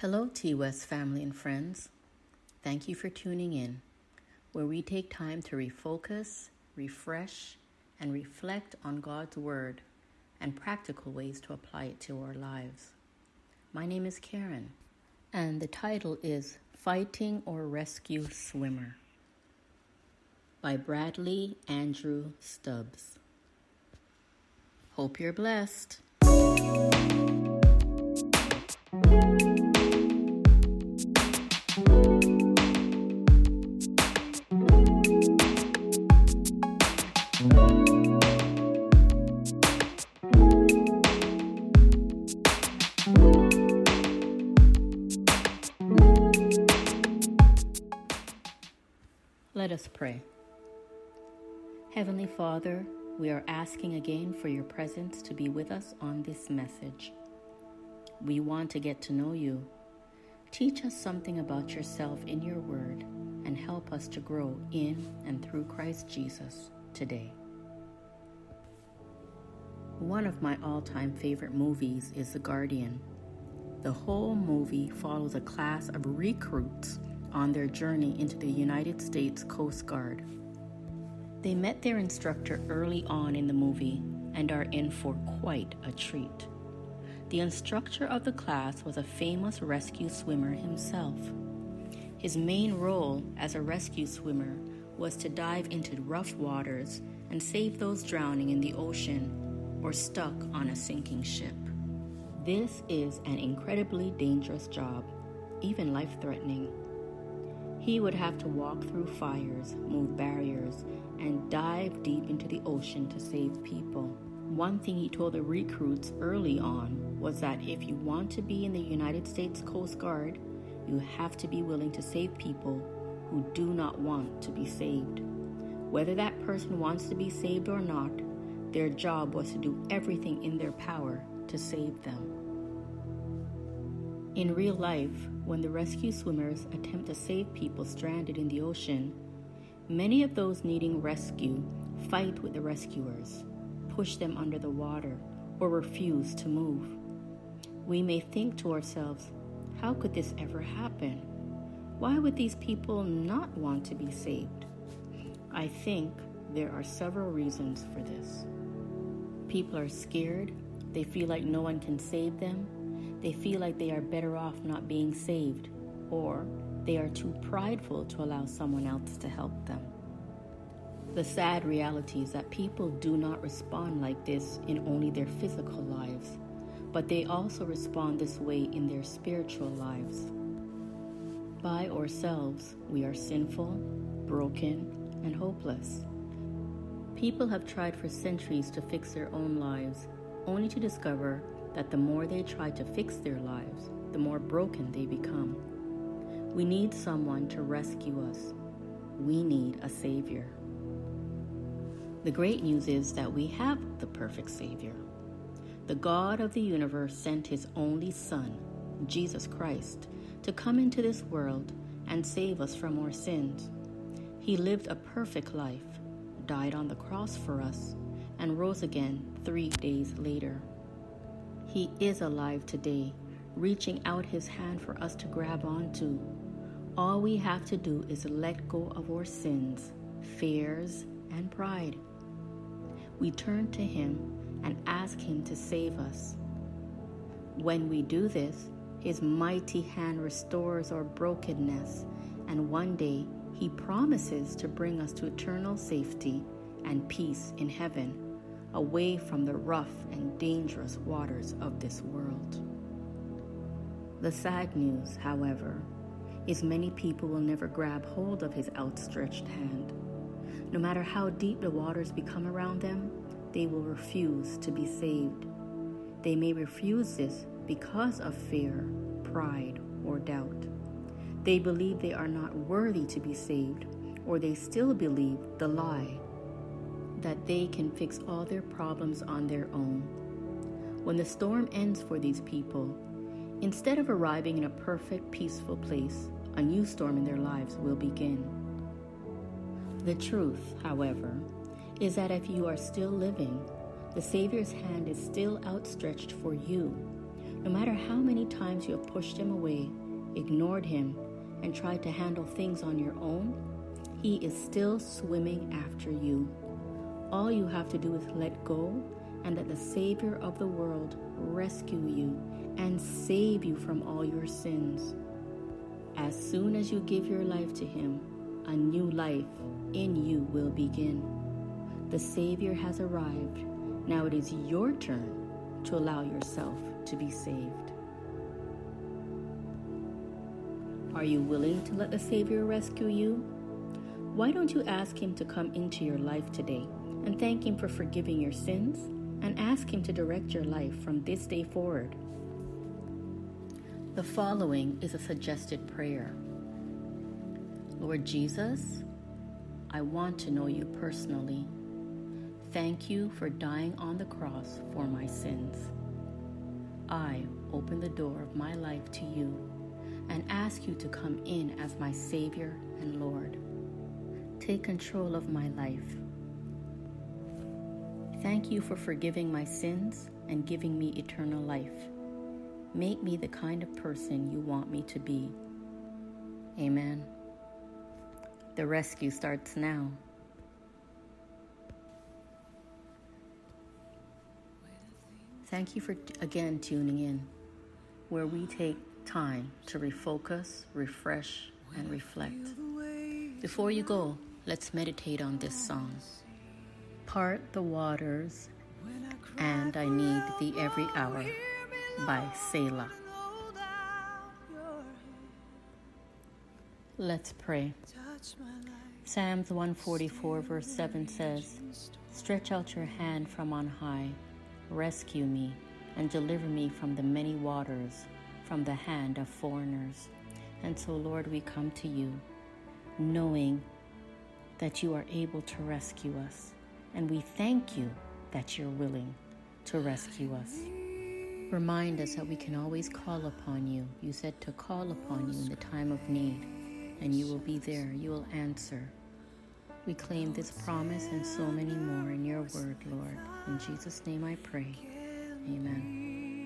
Hello, T West family and friends. Thank you for tuning in, where we take time to refocus, refresh, and reflect on God's Word and practical ways to apply it to our lives. My name is Karen, and the title is Fighting or Rescue Swimmer by Bradley Andrew Stubbs. Hope you're blessed. Us pray. Heavenly Father, we are asking again for your presence to be with us on this message. We want to get to know you. Teach us something about yourself in your word and help us to grow in and through Christ Jesus today. One of my all time favorite movies is The Guardian. The whole movie follows a class of recruits on their journey into the United States Coast Guard. They met their instructor early on in the movie and are in for quite a treat. The instructor of the class was a famous rescue swimmer himself. His main role as a rescue swimmer was to dive into rough waters and save those drowning in the ocean or stuck on a sinking ship. This is an incredibly dangerous job, even life threatening. He would have to walk through fires, move barriers, and dive deep into the ocean to save people. One thing he told the recruits early on was that if you want to be in the United States Coast Guard, you have to be willing to save people who do not want to be saved. Whether that person wants to be saved or not, their job was to do everything in their power to save them. In real life, when the rescue swimmers attempt to save people stranded in the ocean, many of those needing rescue fight with the rescuers, push them under the water, or refuse to move. We may think to ourselves, how could this ever happen? Why would these people not want to be saved? I think there are several reasons for this. People are scared, they feel like no one can save them, they feel like they are better off not being saved, or they are too prideful to allow someone else to help them. The sad reality is that people do not respond like this in only their physical lives, but they also respond this way in their spiritual lives. By ourselves, we are sinful, broken, and hopeless. People have tried for centuries to fix their own lives, only to discover that the more they try to fix their lives, the more broken they become. We need someone to rescue us. We need a Savior. The great news is that we have the perfect Savior. The God of the universe sent His only Son, Jesus Christ, to come into this world and save us from our sins. He lived a perfect life, died on the cross for us, and rose again three days later. He is alive today, reaching out his hand for us to grab onto. All we have to do is let go of our sins, fears, and pride. We turn to him and ask him to save us. When we do this, his mighty hand restores our brokenness, and one day he promises to bring us to eternal safety and peace in heaven away from the rough and dangerous waters of this world. The sad news, however, is many people will never grab hold of his outstretched hand. No matter how deep the waters become around them, they will refuse to be saved. They may refuse this because of fear, pride, or doubt. They believe they are not worthy to be saved, or they still believe the lie that they can fix all their problems on their own. When the storm ends for these people, instead of arriving in a perfect, peaceful place, a new storm in their lives will begin. The truth, however, is that if you are still living, the Savior's hand is still outstretched for you, No matter how many times you have pushed him away, ignored him, and tried to handle things on your own, he is still swimming after you. All you have to do is let go and let the Savior of the world rescue you and save you from all your sins. As soon as you give your life to Him, a new life in you will begin. The Savior has arrived. Now it is your turn to allow yourself to be saved. Are you willing to let the Savior rescue you? Why don't you ask Him to come into your life today and thank Him for forgiving your sins and ask Him to direct your life from this day forward? The following is a suggested prayer Lord Jesus, I want to know you personally. Thank you for dying on the cross for my sins. I open the door of my life to you and ask you to come in as my Savior and Lord. Take control of my life. Thank you for forgiving my sins and giving me eternal life. Make me the kind of person you want me to be. Amen. The rescue starts now. Thank you for again tuning in, where we take time to refocus, refresh, and reflect. Before you go, let's meditate on this song. Part the waters, and I need thee every hour by Selah. Let's pray. Psalms 144, verse 7 says, Stretch out your hand from on high, rescue me, and deliver me from the many waters, from the hand of foreigners. And so, Lord, we come to you knowing that you are able to rescue us. And we thank you that you're willing to rescue us. Remind us that we can always call upon you. You said to call upon you in the time of need, and you will be there. You will answer. We claim this promise and so many more in your word, Lord. In Jesus' name I pray. Amen.